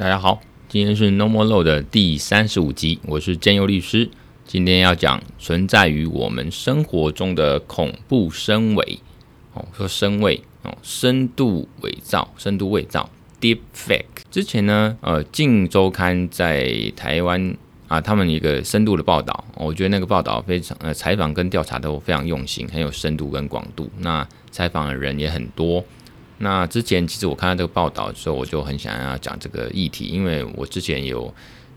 大家好，今天是 No More Law 的第三十五集，我是建佑律师。今天要讲存在于我们生活中的恐怖深伪哦，说深伪哦，深度伪造、深度伪造 （Deep Fake）。之前呢，呃，《镜周刊》在台湾啊，他们一个深度的报道，我觉得那个报道非常呃，采访跟调查都非常用心，很有深度跟广度。那采访的人也很多。那之前其实我看到这个报道的时候，我就很想要讲这个议题，因为我之前有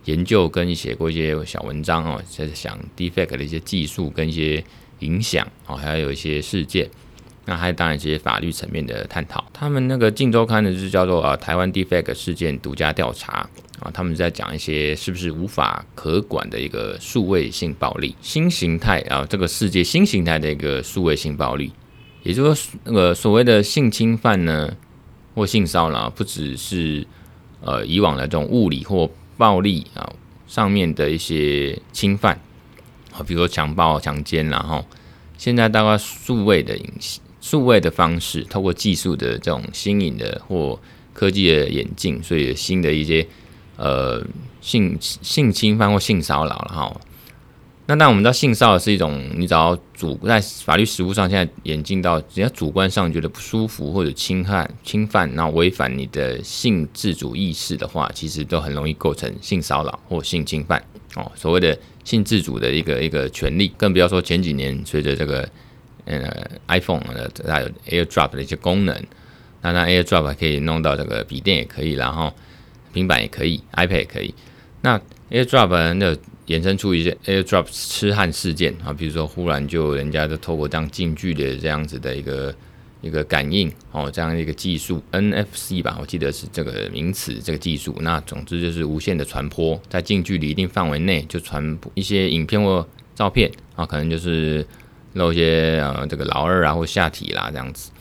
研究跟写过一些小文章哦，在想 Deepfake 的一些技术跟一些影响哦，还有一些事件，那还当然一些法律层面的探讨。他们那个《镜周刊》呢，就是叫做啊台湾 Deepfake 事件独家调查啊，他们在讲一些是不是无法可管的一个数位性暴力新形态啊，这个世界新形态的一个数位性暴力。也就是说，那个所谓的性侵犯呢，或性骚扰，不只是呃以往的这种物理或暴力啊上面的一些侵犯啊，比如说强暴、强奸，然后现在大概数位的影数位的方式，透过技术的这种新颖的或科技的演进，所以新的一些呃性性侵犯或性骚扰了哈。那当，我们知道性骚扰是一种，你只要主在法律实务上，现在演进到只要主观上觉得不舒服或者侵害、侵犯，然后违反你的性自主意识的话，其实都很容易构成性骚扰或性侵犯哦。所谓的性自主的一个一个权利，更不要说前几年随着这个呃 iPhone 的它有 AirDrop 的一些功能，那那 AirDrop 可以弄到这个笔电也可以，然后平板也可以，iPad 也可以。那 AirDrop 的衍生出一些 AirDrop 痴汉事件啊，比如说忽然就人家就透过这样近距离这样子的一个一个感应哦，这样一个技术 NFC 吧，我记得是这个名词，这个技术。那总之就是无线的传播，在近距离一定范围内就传播一些影片或照片啊，可能就是露一些呃这个老二啊或下体啦这样子。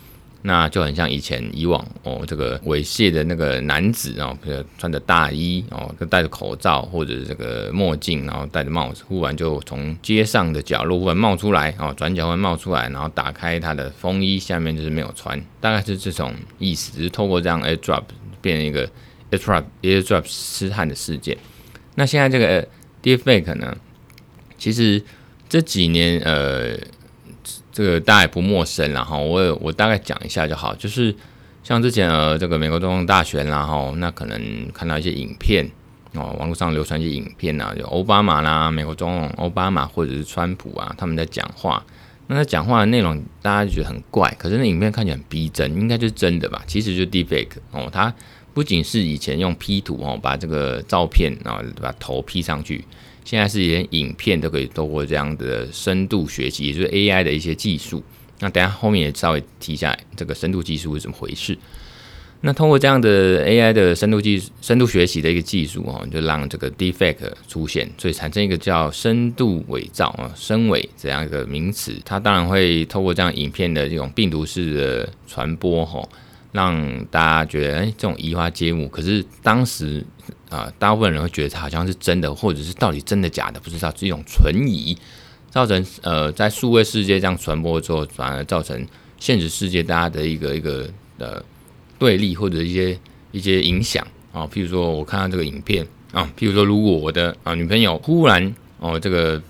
那就很像以前以往哦，这个猥亵的那个男子哦，比如穿着大衣哦，戴着口罩或者这个墨镜，然后戴着帽子，忽然就从街上的角落忽然冒出来哦，转角会冒出来，然后打开他的风衣，下面就是没有穿，大概是这种意思，只是透过这样 AirDrop 变成一个 AirDrop air drop 失汉的事件。那现在这个 Deepfake 呢，其实这几年呃。这个大家也不陌生，然后我我大概讲一下就好，就是像之前呃这个美国总统大选，然后那可能看到一些影片哦，网络上流传一些影片呐，就奥巴马啦，美国总统奥巴马或者是川普啊，他们在讲话，那他讲话的内容大家觉得很怪，可是那影片看起来很逼真，应该就是真的吧？其实就 Deepfake 哦，它不仅是以前用 P 图哦，把这个照片啊把头 P 上去。现在是连影片都可以透过这样的深度学习，也就是 AI 的一些技术。那等下后面也稍微提一下这个深度技术是怎么回事。那通过这样的 AI 的深度技深度学习的一个技术哦，就让这个 defect 出现，所以产生一个叫深度伪造啊、深伪这样一个名词。它当然会透过这样影片的这种病毒式的传播哈。让大家觉得，哎，这种移花接木。可是当时啊、大部分人会觉得它好像是真的，或者是到底真的假的，不知道是一种存疑，造成呃，在数位世界这样传播之后，反而造成现实世界大家的一个一个呃对立或者一些一些影响啊。譬如说，我看到这个影片啊，譬如说，如果我的啊女朋友忽然哦，这个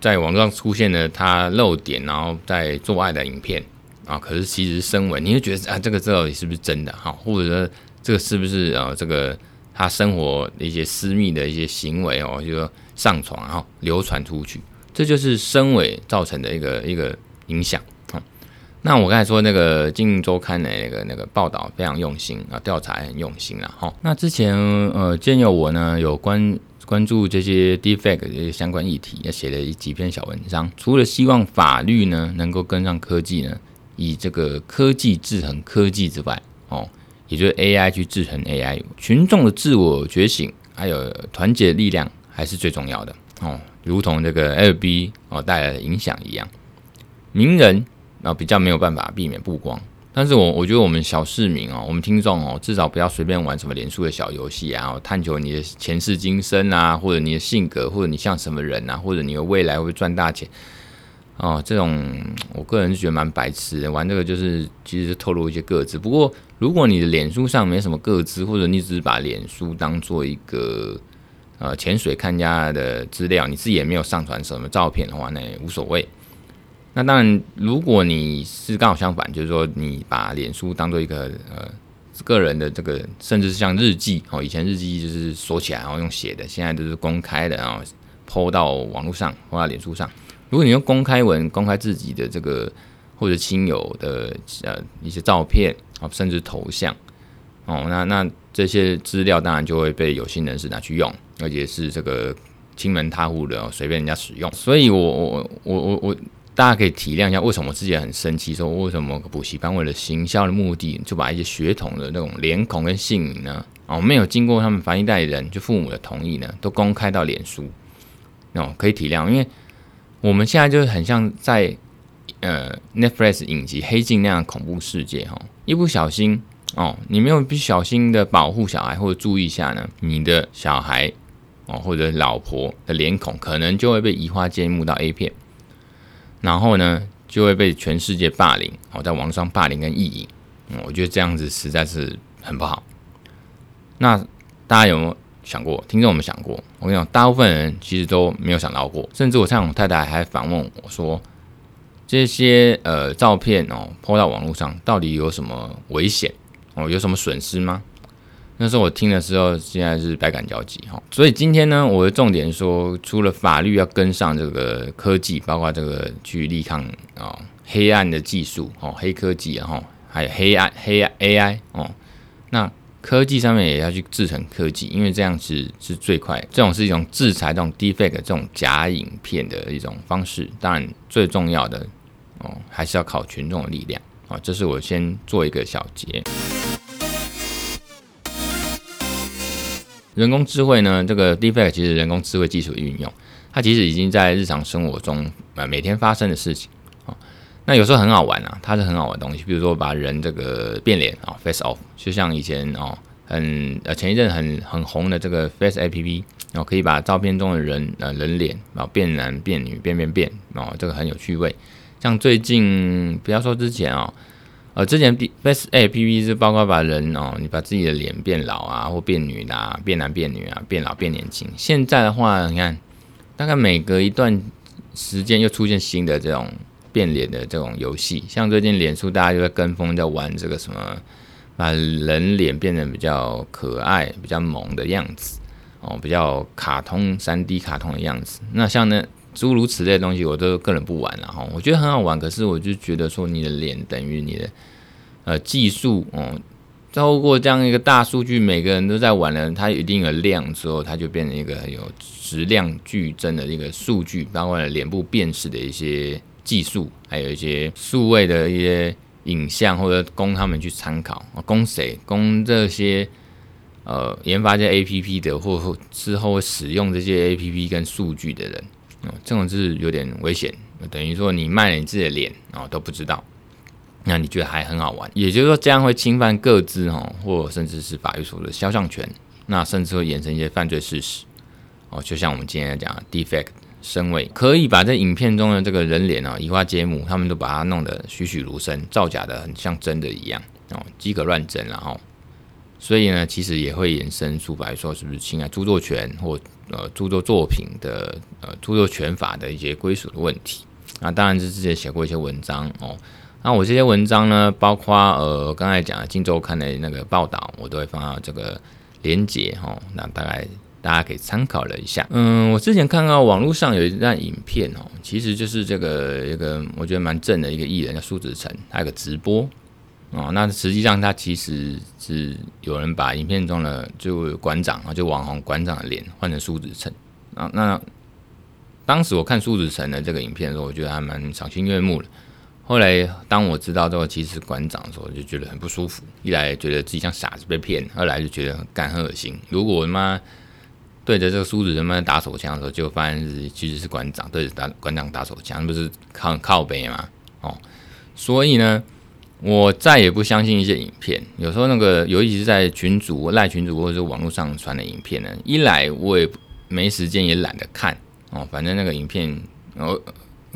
在网上出现了她露点，然后在做爱的影片。啊，可是其实是声纹，你会觉得啊，这个这到底是不是真的？哈，或者说这个是不是啊？这个他生活的一些私密的一些行为哦，就说上床然后流传出去，这就是声伪造成的一个一个影响啊。那我刚才说那个《经营周刊》的那个那个报道非常用心啊，调查也很用心了哈。那之前呃，建友我呢有关关注这些 Deepfake 这些相关议题，也写了几篇小文章。除了希望法律呢能够跟上科技呢。以这个科技制衡科技之外，哦，也就是 AI 去制衡 AI，群众的自我觉醒还有团结力量还是最重要的哦。如同这个 LB 哦带来的影响一样，名人啊比较没有办法避免曝光，但是我我觉得我们小市民哦，我们听众哦，至少不要随便玩什么脸书的小游戏啊，探求你的前世今生啊，或者你的性格，或者你像什么人啊，或者你的未来会赚大钱。哦，这种我个人是觉得蛮白痴的。玩这个就是其实是透露一些个资。不过如果你的脸书上没什么个资，或者你只是把脸书当做一个呃潜水看家的资料，你自己也没有上传什么照片的话，那也无所谓。那当然，如果你是刚好相反，就是说你把脸书当做一个呃个人的这个，甚至是像日记哦，以前日记就是锁起来然后用写的，现在都是公开的，然后 po 到网络上，或到脸书上。如果你用公开文公开自己的这个或者亲友的呃一些照片啊，甚至头像哦，那那这些资料当然就会被有心人士拿去用，而且是这个亲门踏户的随便人家使用。所以我我我我我大家可以体谅一下，为什么我自己很生气，说为什么补习班为了行销的目的，就把一些学童的那种脸孔跟姓名呢，哦，没有经过他们法定代人就父母的同意呢，都公开到脸书哦，可以体谅，因为。我们现在就是很像在呃 Netflix 影集《黑镜》那样恐怖世界哈，一不小心哦，你没有不小心的保护小孩或者注意一下呢，你的小孩哦或者老婆的脸孔可能就会被移花接木到 A 片，然后呢就会被全世界霸凌哦，在网上霸凌跟意淫，嗯，我觉得这样子实在是很不好。那大家有没有？想过，听众有没有想过？我跟你讲，大部分人其实都没有想到过。甚至我像我太太还反问我说：“这些呃照片哦，po 到网络上，到底有什么危险哦？有什么损失吗？”那时候我听的时候，现在是百感交集哈。所以今天呢，我的重点说，除了法律要跟上这个科技，包括这个去力抗啊黑暗的技术哦，黑科技然后还有黑暗黑 AI 哦，那。科技上面也要去制成科技，因为这样子是最快。这种是一种制裁这种 deepfake 这种假影片的一种方式。当然，最重要的哦，还是要靠群众的力量啊。这是我先做一个小结。人工智慧呢，这个 deepfake 其实人工智慧技术运用，它其实已经在日常生活中呃每天发生的事情。那有时候很好玩啊，它是很好玩的东西。比如说把人这个变脸啊，face off，就像以前哦，很呃前一阵很很红的这个 face app，然后可以把照片中的人呃人脸然后变男变女变变变哦，这个很有趣味。像最近不要说之前哦，呃之前 face app 是包括把人哦，你把自己的脸变老啊或变女啊，变男变女啊，变老变年轻。现在的话，你看大概每隔一段时间又出现新的这种。变脸的这种游戏，像最近脸书大家就在跟风，在玩这个什么，把人脸变得比较可爱、比较萌的样子哦，比较卡通、三 D 卡通的样子。那像呢诸如此类的东西，我都个人不玩了哈。我觉得很好玩，可是我就觉得说，你的脸等于你的呃技术哦，透过这样一个大数据，每个人都在玩了，它一定的量之后，它就变成一个有质量剧增的一个数据，包括脸部辨识的一些。技术还有一些数位的一些影像，或者供他们去参考，供谁？供这些呃研发这些 A P P 的，或之后使用这些 A P P 跟数据的人，哦，这种是有点危险。等于说你卖了你自己的脸哦都不知道，那你觉得还很好玩？也就是说这样会侵犯各自哦，或甚至是法律所的肖像权，那甚至会衍生一些犯罪事实哦，就像我们今天讲 defect。身位可以把这影片中的这个人脸啊移花接木，他们都把它弄得栩栩如生，造假的很像真的一样哦，机可乱真，然后所以呢，其实也会衍生出来说是不是侵害著作权或呃著作作品的呃著作权法的一些归属的问题。那当然是之前写过一些文章哦，那我这些文章呢，包括呃刚才讲的《镜周刊》的那个报道，我都会放到这个连结哦，那大概。大家可以参考了一下。嗯，我之前看到网络上有一段影片哦，其实就是这个一个我觉得蛮正的一个艺人叫苏子成，他有个直播哦。那实际上他其实是有人把影片中的就馆长啊，就网红馆长的脸换成苏子成啊。那当时我看苏子成的这个影片的时候，我觉得还蛮赏心悦目的。后来当我知道这个其实馆长的时候，就觉得很不舒服。一来觉得自己像傻子被骗，二来就觉得很干很恶心。如果我他妈对着这个梳子人们打手枪的时候，就发现是其实是馆长对着打馆长打手枪，不是靠靠北吗？哦，所以呢，我再也不相信一些影片。有时候那个，尤其是在群主、赖群主或者是网络上传的影片呢，一来我也没时间，也懒得看哦。反正那个影片，哦，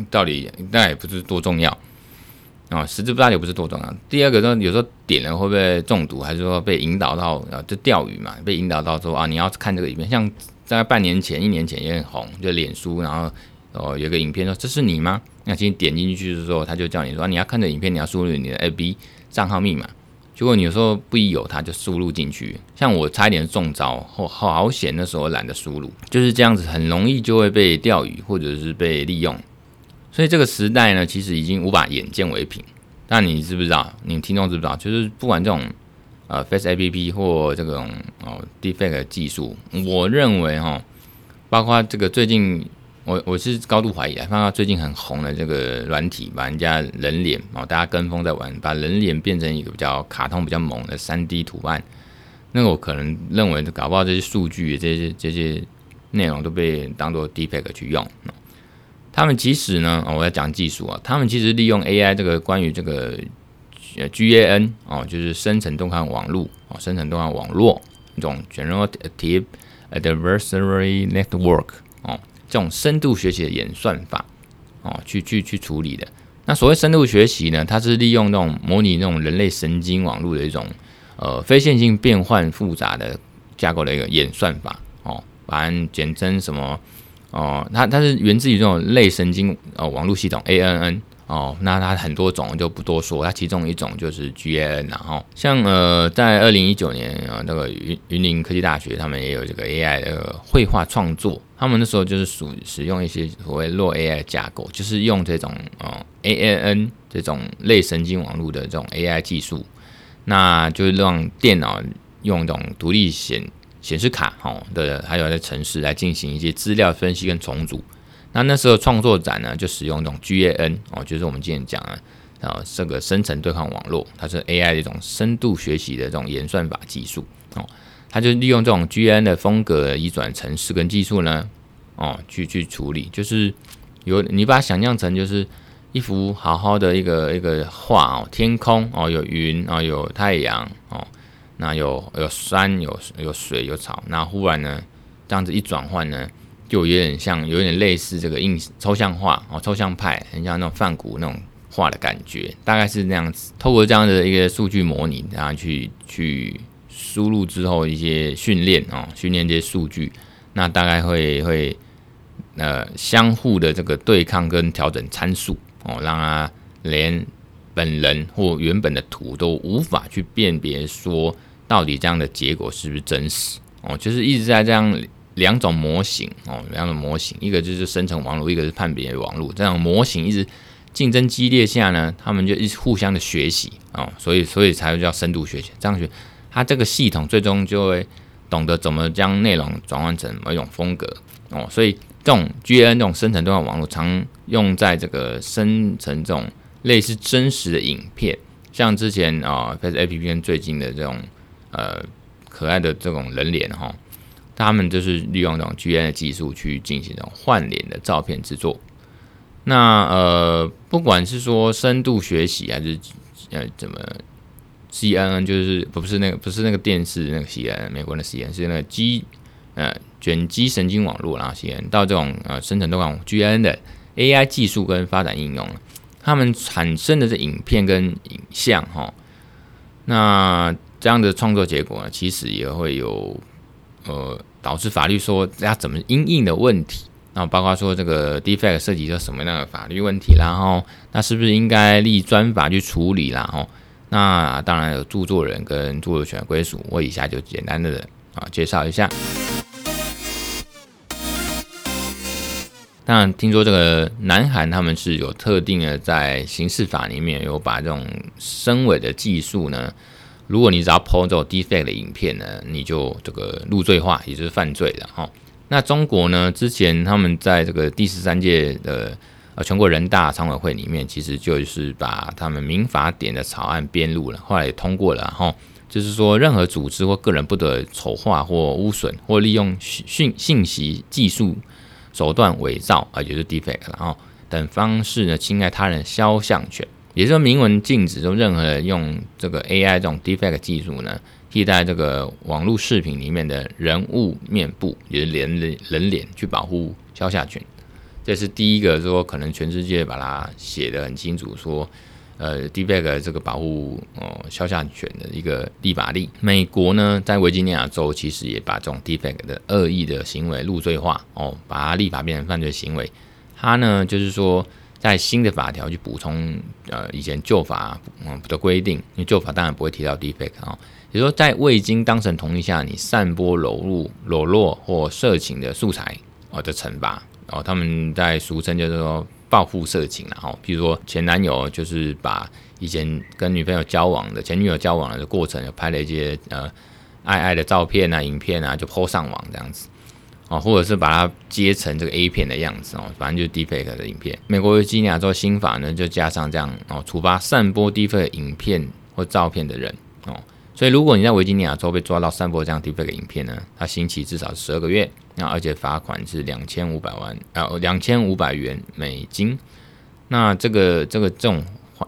到底那也不是多重要啊，实质不大也不是多重要。第二个说，有时候点了会不会中毒，还是说被引导到啊？就钓鱼嘛，被引导到说啊，你要看这个影片，像大概半年前、一年前也很红，就脸书，然后哦有个影片说这是你吗？那其实点进去的时候，他就叫你说、你要看这影片，你要输入你的 A B 账号密码。结果你有时候不一有他，就输入进去。像我差一点中招，后好险那时候懒得输入，就是这样子，很容易就会被钓鱼或者是被利用。所以这个时代呢，其实已经无法眼见为凭。但你知不知道？你听众知不知道？就是不管这种呃 Face APP 或这种哦 Deepfake 技术，我认为哈，包括这个最近。我我是高度怀疑啊，看到最近很红的这个软体，把人家人脸哦，大家跟风在玩，把人脸变成一个比较卡通、比较萌的三 D 图案。那我可能认为，搞不好这些数据、这些这些内容都被当做 Deepfake 去用。他们其实呢，我要讲技术啊，他们其实利用 AI 这个关于这个 GAN 哦，就是生成动态网络哦，生成动态网络这种 Generative Adversary Network 哦。这种深度学习的演算法，哦，去去去处理的。那所谓深度学习呢，它是利用那种模拟那种人类神经网络的一种呃非线性变换复杂的架构的一个演算法，哦，把它简称什么？哦，它它是源自于这种类神经呃网络系统 ANN。哦，那它很多种就不多说，它其中一种就是 GAN，然后像呃，在二零一九年啊，那个云云林科技大学他们也有这个 AI 的绘画创作，他们那时候就是属使用一些所谓弱 AI 架构，就是用这种呃 ANN 这种类神经网络的这种 AI 技术，那就是让电脑用这种独立显显示卡哦的，还有在程式来进行一些资料分析跟重组。那那时候创作展呢，就使用这种 GAN 哦，就是我们今天讲的啊，这个生成对抗网络，它是 AI 的一种深度学习的这种演算法技术哦，它就利用这种 GAN 的风格移转程式跟技术呢，哦，去去处理，就是有你把它想象成就是一幅好好的一个一个画哦，天空哦，有云哦，有太阳哦，那有有山有有水有草，那忽然呢，这样子一转换呢。就有点像，有点类似这个印抽象画哦，抽象派，很像那种梵谷那种画的感觉，大概是那样子。透过这样的一个数据模拟，然后去去输入之后一些训练哦，训练这些数据，那大概会会呃相互的这个对抗跟调整参数哦，让它连本人或原本的图都无法去辨别说到底这样的结果是不是真实哦，就是一直在这样。两种模型哦，两种模型，一个就是生成网络，一个是判别网络。这样模型一直竞争激烈下呢，他们就一直互相的学习哦，所以所以才会叫深度学习。这样学，它这个系统最终就会懂得怎么将内容转换成某一种风格哦。所以这种 G N 这种生成对抗网络常用在这个生成这种类似真实的影片，像之前啊 Face APP 跟最近的这种呃可爱的这种人脸哈。他们就是利用这种 G N 的技术去进行这种换脸的照片制作。那呃，不管是说深度学习还是呃怎么 CNN，就是不是那个不是那个电视那个 cn 美国的 cn 是那个机呃卷积神经网络，然后 cn 到这种呃生成这种 G N 的 AI 技术跟发展应用，他们产生的这影片跟影像哈，那这样的创作结果呢，其实也会有。呃，导致法律说要怎么因应的问题，然后包括说这个 defect 涉及到什么样的法律问题，然后那是不是应该立专法去处理，啦？吼那当然有著作人跟著作权归属，我以下就简单的啊介绍一下。当然听说这个南韩他们是有特定的在刑事法里面有把这种深伪的技术呢。如果你只要 PO 这种 defect 的影片呢，你就这个入罪化，也就是犯罪了哈。那中国呢，之前他们在这个第十三届的呃全国人大常委会里面，其实就是把他们民法典的草案编入了，后来也通过了哈。就是说，任何组织或个人不得丑化或污损或利用讯信息技术手段伪造啊，也就是 Deepfake 然后等方式呢，侵害他人肖像权。也就是说明文禁止，说任何人用这个 AI 这种 Deepfake 技术呢，替代这个网络视频里面的人物面部，也就是人人脸去保护肖像权。这是第一个说可能全世界把它写得很清楚说。呃，Deepfake 这个保护哦肖像权的一个立法例，美国呢在维吉尼亚州其实也把这种 Deepfake 的恶意的行为入罪化哦，把它立法变成犯罪行为。它呢就是说在新的法条去补充呃以前旧法嗯的规定，因为旧法当然不会提到 Deepfake 哦，也就是说在未经当事人同意下，你散播裸露裸露或色情的素材哦的惩罚哦，他们在俗称就是说。报复色情，然后比如说前男友就是把以前跟女朋友交往的前女友交往的过程，拍了一些呃爱爱的照片啊、影片啊，就 po 上网这样子哦，或者是把它接成这个 A 片的样子哦，反正就是 Deepfake 的影片。美国维吉尼亚州新法呢，就加上这样哦，处罚散播 Deepfake 影片或照片的人哦。所以如果你在维吉尼亚州被抓到散播这样 Deepfake 影片呢，它刑期至少十二个月。那而且罚款是两千五百万啊，两千五百元美金。那这个这个这种，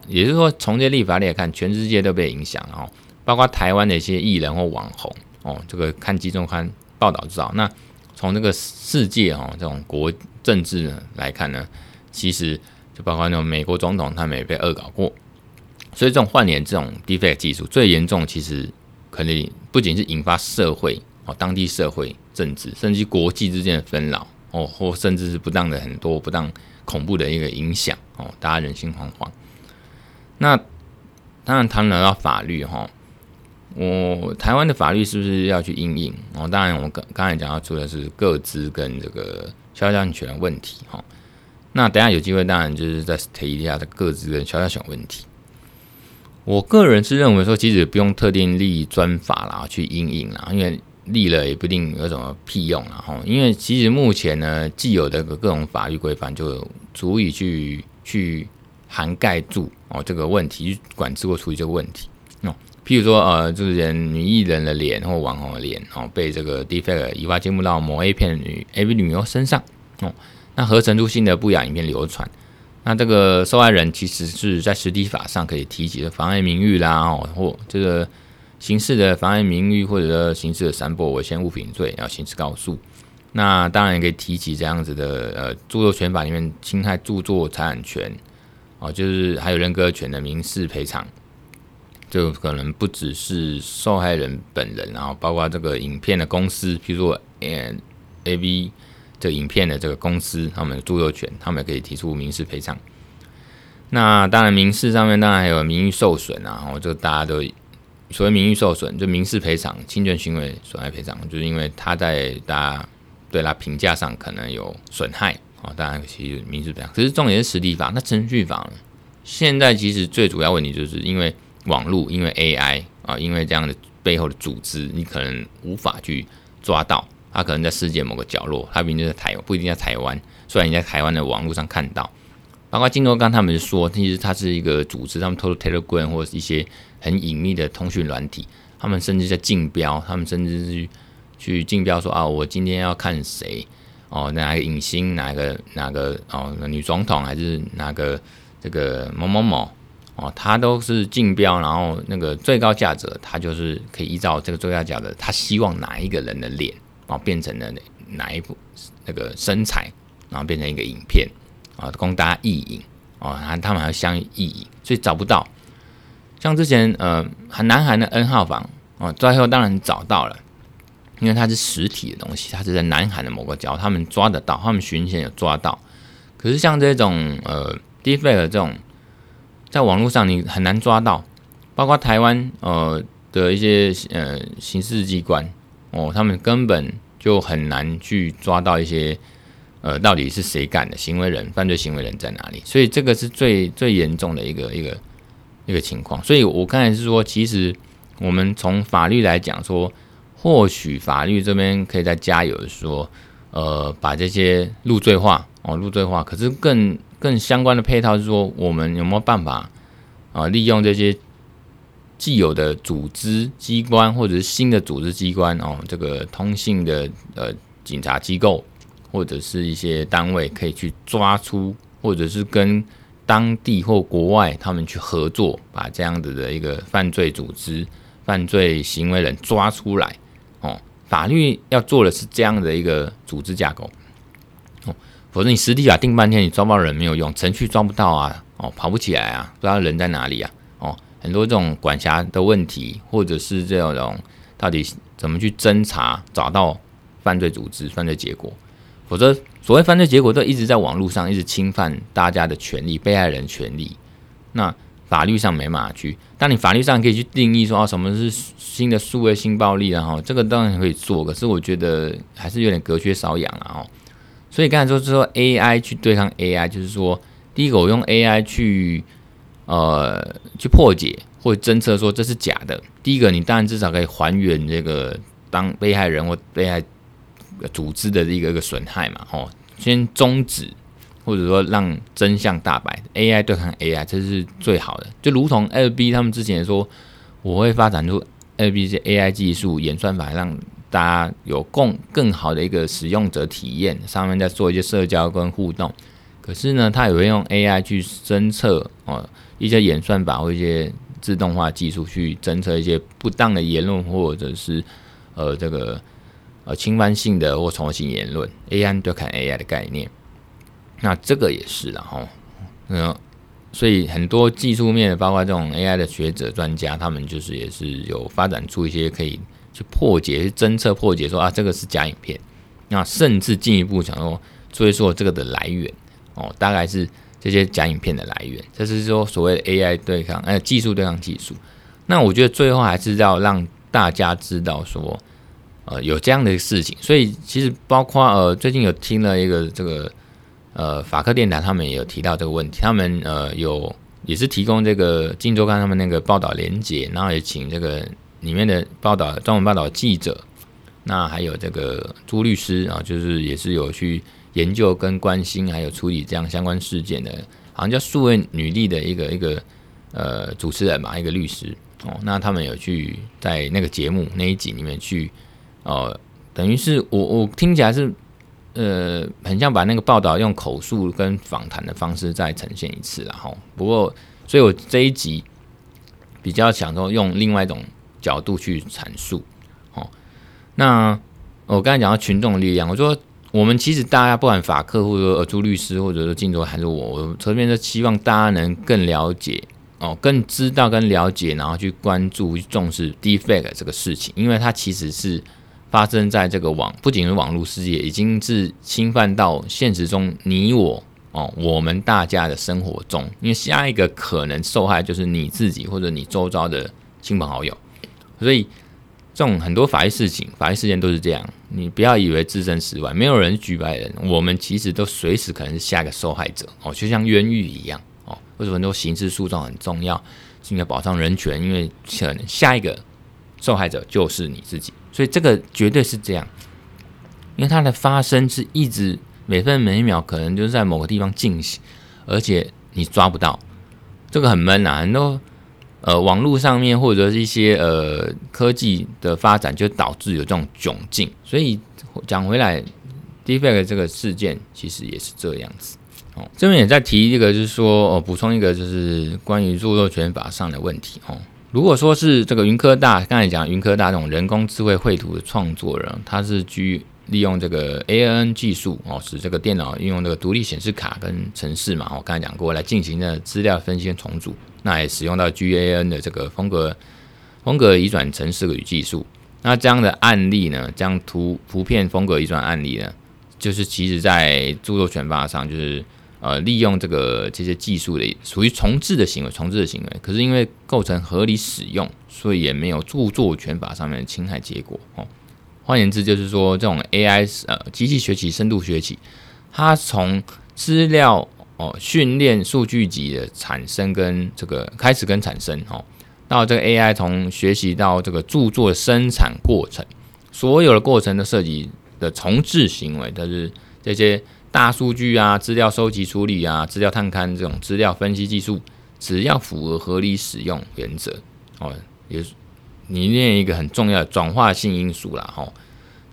也就是说，从这立法来看，全世界都被影响哦，包括台湾的一些艺人或网红哦。这个看集中刊报道知道。那从这个世界哦，这种国政治呢来看呢，其实就包括那种美国总统他们也被恶搞过。所以这种换脸这种 Deepfake 技术最严重，其实可能不仅是引发社会哦，当地社会。政治甚至国际之间的纷扰哦，或甚至是不当的很多不当恐怖的一个影响哦，大家人心惶惶。那当然谈到法律哈，我台湾的法律是不是要去应应哦？当然，我刚刚才讲到，除了是个资跟这个肖像权问题哈。那等下有机会，当然就是再提一下这个资跟肖像权问题。我个人是认为说，其实不用特定立专法啦去应应啦，因为。立了也不一定有什么屁用啦哈，因为其实目前呢，既有的各种法律规范就足以去去涵盖住哦这个问题，管制或处理这个问题哦。譬如说呃，就是人女艺人的脸或网红的脸哦，被这个 defect 移花接木到某 A 片女 AV 女优身上哦，那合成出新的不雅影片流传，那这个受害人其实是在实体法上可以提起的妨碍名誉啦哦，或这个。刑事的妨碍名誉，或者说刑事的散播危险物品罪，然后刑事告诉。那当然也可以提起这样子的呃著作权法里面侵害著作财产权哦，就是还有人格权的民事赔偿，就可能不只是受害人本人，然后包括这个影片的公司，譬如说 AV 这影片的这个公司，他们的著作权，他们也可以提出民事赔偿。那当然民事上面当然还有名誉受损啊，然后就大家都。所谓名誉受损，就民事赔偿、侵权行为损害赔偿，就是因为他在大家对他评价上可能有损害啊，当然其实民事赔偿。可是重点是实体法，那程序法？现在其实最主要问题就是因为网络，因为 AI 啊，因为这样的背后的组织，你可能无法去抓到，他可能在世界某个角落，他明明在台，不一定在台湾，虽然你在台湾的网络上看到。包括金多刚他们说，其实它是一个组织，他们偷偷 Telegram 或者一些很隐秘的通讯软体，他们甚至在竞标，他们甚至是去竞标说啊，我今天要看谁哦，哪个影星，哪个哪个哦，女总统还是哪个这个某某某哦，他都是竞标，然后那个最高价者，他就是可以依照这个最高价的，他希望哪一个人的脸哦变成了哪一部那个身材，然后变成一个影片。啊，供大家意淫哦，他他们还要相意淫，所以找不到。像之前呃，很南韩的 N 号房哦，最后当然找到了，因为它是实体的东西，它是在南韩的某个角，他们抓得到，他们巡线有抓到。可是像这种呃 d e f a k 这种，在网络上你很难抓到，包括台湾呃的一些呃刑事机关哦，他们根本就很难去抓到一些。呃，到底是谁干的？行为人、犯罪行为人在哪里？所以这个是最最严重的一个一个一个情况。所以我刚才是说，其实我们从法律来讲说，或许法律这边可以再加油说，呃，把这些入罪化哦，入罪化。可是更更相关的配套是说，我们有没有办法啊、利用这些既有的组织机关或者是新的组织机关哦，这个通信的呃警察机构。或者是一些单位可以去抓出，或者是跟当地或国外他们去合作，把这样子的一个犯罪组织、犯罪行为人抓出来。哦，法律要做的是这样的一个组织架构。否则你实体卡订半天，你抓不到人没有用，程序抓不到啊，哦，跑不起来啊，不知道人在哪里啊，哦，很多这种管辖的问题，或者是这种到底怎么去侦查找到犯罪组织、犯罪结果，否则所谓犯罪结果都一直在网络上一直侵犯大家的权利、被害人权利，那。法律上没办法去，但你法律上可以去定义说啊，什么是新的数位性暴力，然后这个当然可以做，可是我觉得还是有点隔靴搔痒了哦。所以刚才说说 AI 去对抗 AI，就是说，第一个我用 AI 去呃去破解或者侦测说这是假的。第一个，你当然至少可以还原这个当被害人或被害组织的一个一个损害嘛，哦，先终止。或者说让真相大白，AI 对抗 AI，这是最好的。就如同 LB 他们之前说，我会发展出 LB 这 AI 技术演算法，让大家有更更好的一个使用者体验，上面在做一些社交跟互动。可是呢，他也会用 AI 去侦测哦一些演算法或一些自动化技术去侦测一些不当的言论，或者是呃这个呃侵犯性的或重新言论。AI 就看 AI 的概念。那这个也是了哈，嗯，所以很多技术面，包括这种 AI 的学者专家，他们就是也是有发展出一些可以去破解、去侦测、破解说啊，这个是假影片。那甚至进一步想说，追溯这个的来源哦，大概是这些假影片的来源。这是说所谓的 AI 对抗，哎，技术对抗技术。那我觉得最后还是要让大家知道说，呃，有这样的事情。所以其实包括呃，最近有听了一个这个。呃，法客电台他们也有提到这个问题，他们呃有也是提供这个《金周刊》他们那个报道连结，然后也请这个里面的报道专门报道记者，那还有这个朱律师啊，就是也是有去研究跟关心，还有处理这样相关事件的，好像叫数位女力的一个一个呃主持人吧，一个律师哦，那他们有去在那个节目那一集里面去，呃，等于是我我听起来是。呃，很像把那个报道用口述跟访谈的方式再呈现一次，然后不过，所以我这一集比较想说用另外一种角度去阐述。哦，那我刚才讲到群众的力量，我说我们其实大家不管法客或者说朱律师，或者说镜周还是我，我这边是希望大家能更了解哦，更知道跟了解，然后去关注、去重视 defect 这个事情，因为它其实是。发生在这个网，不仅是网络世界，已经是侵犯到现实中你我哦，我们大家的生活中。因为下一个可能受害就是你自己或者你周遭的亲朋好友，所以这种很多法律事情、法律事件都是这样。你不要以为置身事外，没有人局外人，我们其实都随时可能是下一个受害者哦，就像冤狱一样哦。为什么说刑事诉讼很重要？是因为保障人权，因为可能下一个受害者就是你自己。所以这个绝对是这样，因为它的发生是一直每分每秒可能就是在某个地方进行，而且你抓不到，这个很闷啊。很多呃网络上面或者是一些呃科技的发展，就导致有这种窘境。所以讲回来，Deepfake 这个事件其实也是这样子。哦，这边也在提一个，就是说哦，补充一个，就是关于著作权法上的问题哦。如果说是这个云科大，刚才讲云科大这种人工智慧绘图的创作人，他是居利用这个 A N 技术哦，使这个电脑运用这个独立显示卡跟程式嘛，我刚才讲过来进行的资料分析重组，那也使用到 GAN 的这个风格风格移转程式与技术。那这样的案例呢，这样图图片风格移转案例呢，就是其实在著作权法上就是。呃，利用这个这些技术的属于重制的行为，重制的行为，可是因为构成合理使用，所以也没有著作权法上面的侵害结果。哦，换言之，就是说这种 AI 呃机器学习、深度学习，它从资料哦训练数据集的产生跟这个开始跟产生哦，到这个 AI 从学习到这个著作生产过程，所有的过程的涉及的重制行为，都是这些。大数据啊，资料收集处理啊，资料探勘这种资料分析技术，只要符合合理使用原则哦，也是你念一个很重要的转化性因素啦。吼，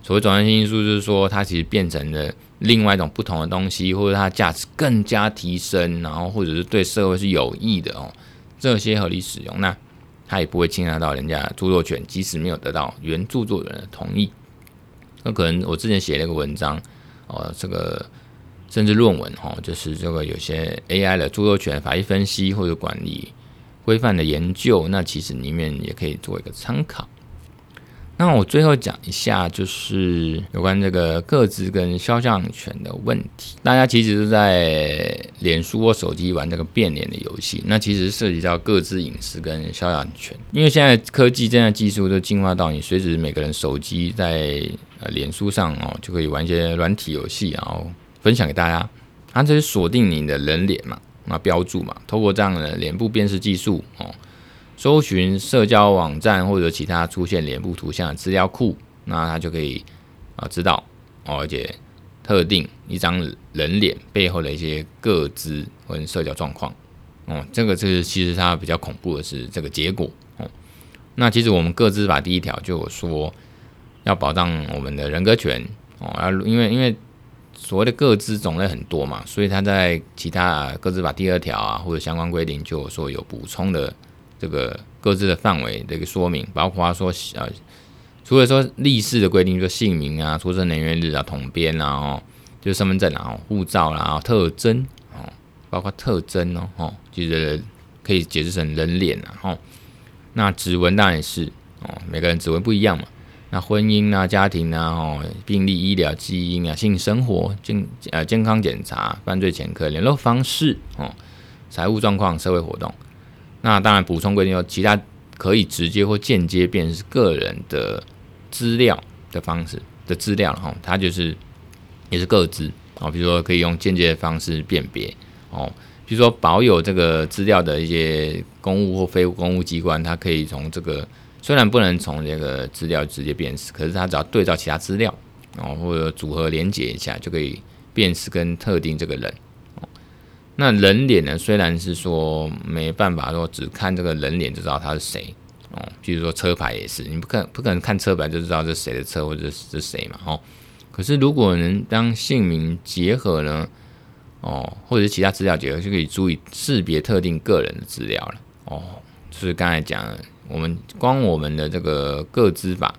所谓转换性因素，就是说它其实变成了另外一种不同的东西，或者它价值更加提升，然后或者是对社会是有益的哦。这些合理使用，那它也不会侵害到人家著作权，即使没有得到原著作人的同意。那可能我之前写了一个文章哦，这个。甚至论文哦，就是这个有些 AI 的著作权法律分析或者管理规范的研究，那其实里面也可以做一个参考。那我最后讲一下，就是有关这个个资跟肖像权的问题。大家其实都在脸书或手机玩这个变脸的游戏，那其实涉及到个资隐私跟肖像权。因为现在科技现在技术都进化到你随时每个人手机在呃脸书上哦，就可以玩一些软体游戏，然后分享给大家。它这是锁定你的人脸嘛，那标注嘛，透过这样的脸部辨识技术哦。搜寻社交网站或者其他出现脸部图像的资料库，那他就可以啊知道哦，而且特定一张人脸背后的一些个资或社交状况哦，这个是其实它比较恐怖的是这个结果哦。那其实我们个资法第一条就有说要保障我们的人格权哦，啊，因为因为所谓的个资种类很多嘛，所以它在其他个资法第二条啊或者相关规定就有说有补充的。这个各自的范围的一个说明，包括说呃，除了说例示的规定，就姓名啊、出生年月日啊、统编啊，哦，就是身份证啊、护照啦、啊、特征哦，包括特征哦，哦，就是可以解释成人脸啊，哦，那指纹当然是哦，每个人指纹不一样嘛。那婚姻啊、家庭啊、哦，病历、医疗、基因啊、性生活、健呃健康检查、犯罪前科、联络方式哦、财务状况、社会活动。那当然，补充规定有其他可以直接或间接辨识个人的资料的方式的资料哈，它就是也是个资哦，比如说可以用间接的方式辨别哦，比如说保有这个资料的一些公务或非公务机关，它可以从这个虽然不能从这个资料直接辨识，可是它只要对照其他资料哦，或者组合连接一下，就可以辨识跟特定这个人。那人脸呢？虽然是说没办法说只看这个人脸就知道他是谁哦，譬如说车牌也是，你不可不可能看车牌就知道这是谁的车或者是谁嘛哦。可是如果能当姓名结合呢，哦，或者是其他资料结合，就可以足以识别特定个人的资料了哦。就是刚才讲，我们光我们的这个个资法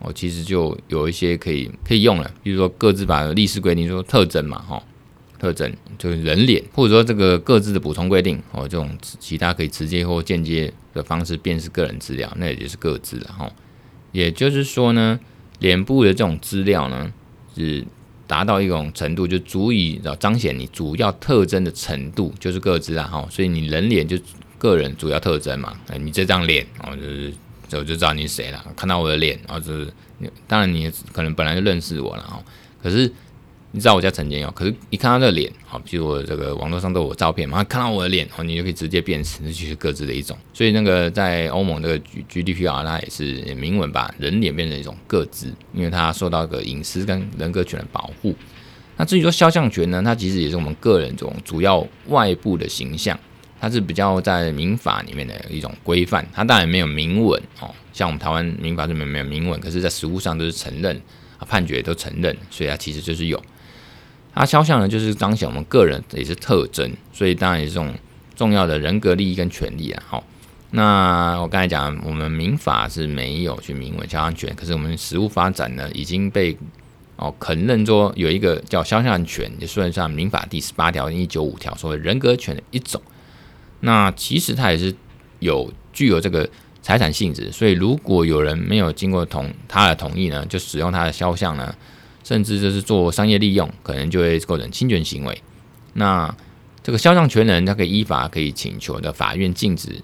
哦，其实就有一些可以可以用了，比如说个资法的历史规定说特征嘛，哈。特征就是人脸，或者说这个各自的补充规定哦，这种其他可以直接或间接的方式辨识个人资料，那也就是各自了哈。也就是说呢，脸部的这种资料呢，是达到一种程度，就足以彰显你主要特征的程度，就是各自了哈。所以你人脸就个人主要特征嘛，你这张脸哦，就是就就知道你是谁了。看到我的脸啊，就是当然你可能本来就认识我了哈，可是。你知道我叫陈建佑，可是一看到这个脸，好，比如我这个网络上都有我照片嘛，看到我的脸，哦，你就可以直接辨识，那就是个资的一种。所以那个在欧盟这个 G G D P R，它也是明文把人脸变成一种个资，因为它受到一个隐私跟人格权的保护。那至于说肖像权呢，它其实也是我们个人这种主要外部的形象，它是比较在民法里面的一种规范。它当然没有明文哦，像我们台湾民法里面没有明文，可是在实务上都是承认啊，判决都承认，所以它其实就是有。它肖像呢，就是彰显我们个人也是特征，所以当然也是这种重要的人格利益跟权利啊。好，那我刚才讲，我们民法是没有去明文肖像权，可是我们实务发展呢，已经被哦肯认说有一个叫肖像权，也算上民法第十八条、一九五条所谓人格权的一种。那其实它也是有具有这个财产性质，所以如果有人没有经过同他的同意呢，就使用他的肖像呢。甚至就是做商业利用，可能就会构成侵权行为。那这个肖像权人，他可以依法可以请求的法院禁止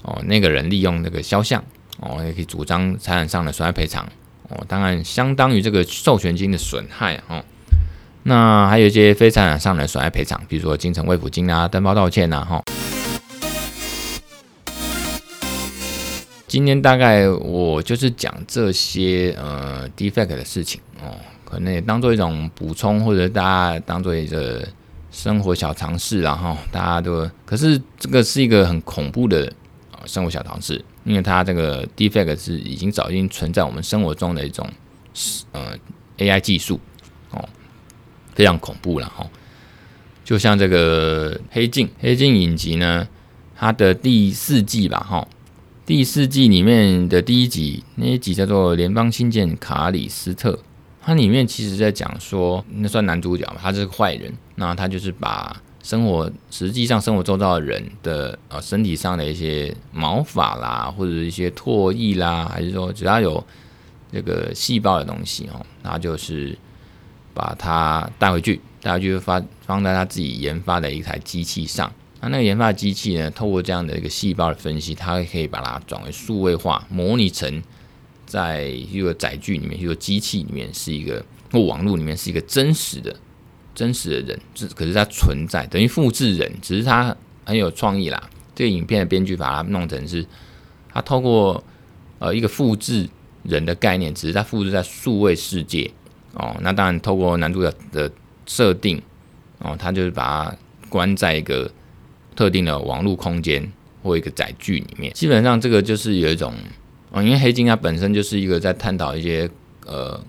哦，那个人利用那个肖像哦，也可以主张财产上的损害赔偿哦。当然，相当于这个授权金的损害哦。那还有一些非财产上的损害赔偿，比如说精神慰抚金啊、登报道歉啊，哈。今天大概我就是讲这些呃 defect 的事情哦。可能也当做一种补充，或者大家当做一个生活小常识，然后大家都，可是这个是一个很恐怖的啊生活小常识，因为它这个 defect 是已经早已经存在我们生活中的一种呃 AI 技术哦，非常恐怖了哈。就像这个黑镜，黑镜影集呢，它的第四季吧哈，第四季里面的第一集，那一集叫做联邦新舰卡里斯特。它里面其实在讲说，那算男主角嘛，他是个坏人，那他就是把生活实际上生活周遭的人的呃身体上的一些毛发啦，或者一些唾液啦，还是说只要有这个细胞的东西哦，那就是把它带回去，带回去发放在他自己研发的一台机器上。那那个研发机器呢，透过这样的一个细胞的分析，它可以把它转为数位化，模拟成在一个载具里面，一个机器里面是一个或网络里面是一个真实的。真实的人，这可是它存在，等于复制人，只是它很有创意啦。这个影片的编剧把它弄成是，他透过呃一个复制人的概念，只是他复制在数位世界哦。那当然，透过男主角的设定哦，他就是把它关在一个特定的网络空间或一个载具里面。基本上，这个就是有一种哦，因为黑金它本身就是一个在探讨一些呃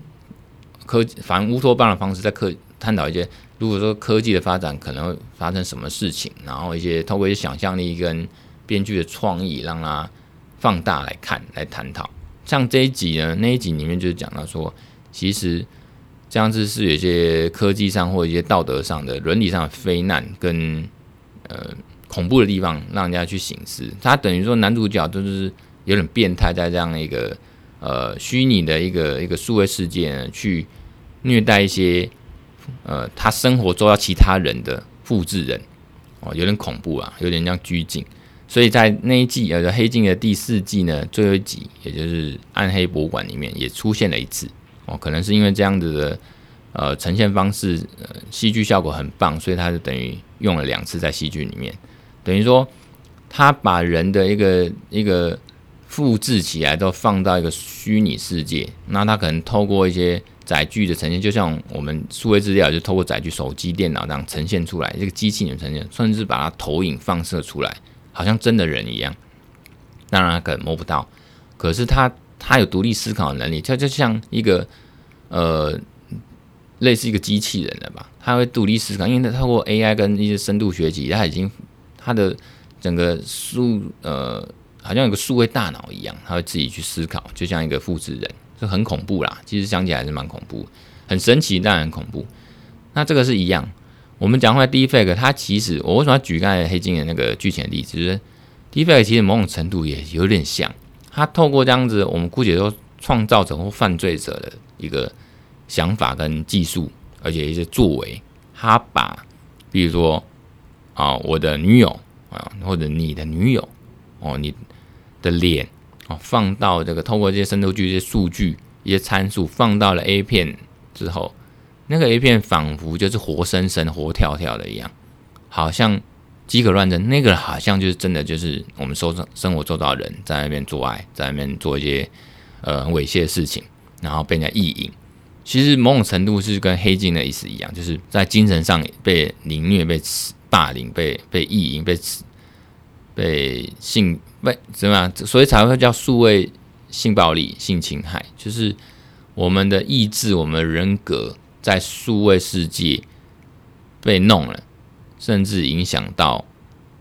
科技，反正乌托邦的方式在科。探讨一些，如果说科技的发展可能会发生什么事情，然后一些透过一些想象力跟编剧的创意，让它放大来看来探讨。像这一集呢，那一集里面就是讲到说，其实这样子是有一些科技上或一些道德上的伦理上的非难跟呃恐怖的地方，让人家去醒思。他等于说男主角就是有点变态，在这样一个呃虚拟的一个一个数位世界呢，去虐待一些。呃，他生活中要其他人的复制人哦，有点恐怖啊，有点像拘禁。所以在那一季呃，黑镜的第四季呢，最后一集，也就是暗黑博物馆里面也出现了一次哦，可能是因为这样子的呃呈现方式，呃，戏剧效果很棒，所以他就等于用了两次在戏剧里面，等于说他把人的一个一个复制起来都放到一个虚拟世界，那他可能透过一些。载具的呈现，就像我们数位资料，就透过载具、手机、电脑这样呈现出来。这个机器人呈现，甚至把它投影放射出来，好像真的人一样。当然，可能摸不到，可是他他有独立思考的能力，它就像一个呃类似一个机器人了吧？他会独立思考，因为他透过 AI 跟一些深度学习，他已经他的整个数呃好像有个数位大脑一样，他会自己去思考，就像一个复制人。就很恐怖啦，其实想起来还是蛮恐怖，很神奇，但很恐怖。那这个是一样，我们讲回来，Deepfake 它其实我为什么要举刚才黑镜的那个剧情的例子？就是 Deepfake 其实某种程度也有点像，它透过这样子，我们姑且说创造者或犯罪者的一个想法跟技术，而且一些作为，他把比如说啊，我的女友啊，或者你的女友哦，你的脸哦。放到这个，透过这些深度剧、这些数据、一些参数，放到了 A 片之后，那个 A 片仿佛就是活生生、活跳跳的一样，好像饥渴乱真。那个好像就是真的，就是我们生生活做到人在那边做爱，在那边做一些呃猥亵的事情，然后被人家意淫。其实某种程度是跟黑镜的意思一样，就是在精神上被凌虐、被霸凌、被被意淫、被被性。为，怎么样？所以才会叫数位性暴力、性侵害，就是我们的意志、我们的人格在数位世界被弄了，甚至影响到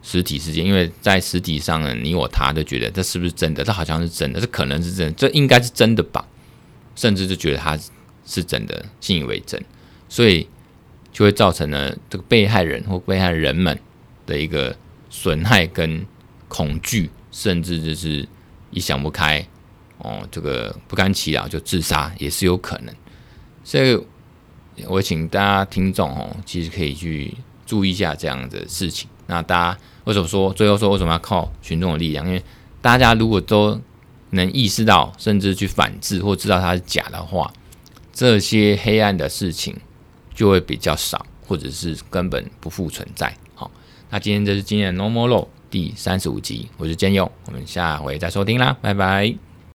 实体世界。因为在实体上呢，你我他都觉得这是不是真的？这好像是真的，这可能是真的，这应该是真的吧？甚至就觉得他是真的，信以为真，所以就会造成了这个被害人或被害人们的一个损害跟恐惧。甚至就是一想不开哦，这个不甘其扰就自杀也是有可能。所以，我请大家听众哦，其实可以去注意一下这样的事情。那大家为什么说最后说为什么要靠群众的力量？因为大家如果都能意识到，甚至去反制或知道它是假的话，这些黑暗的事情就会比较少，或者是根本不复存在。好，那今天就是今天的 Normal Law。第三十五集，我是建佑，我们下回再收听啦，拜拜。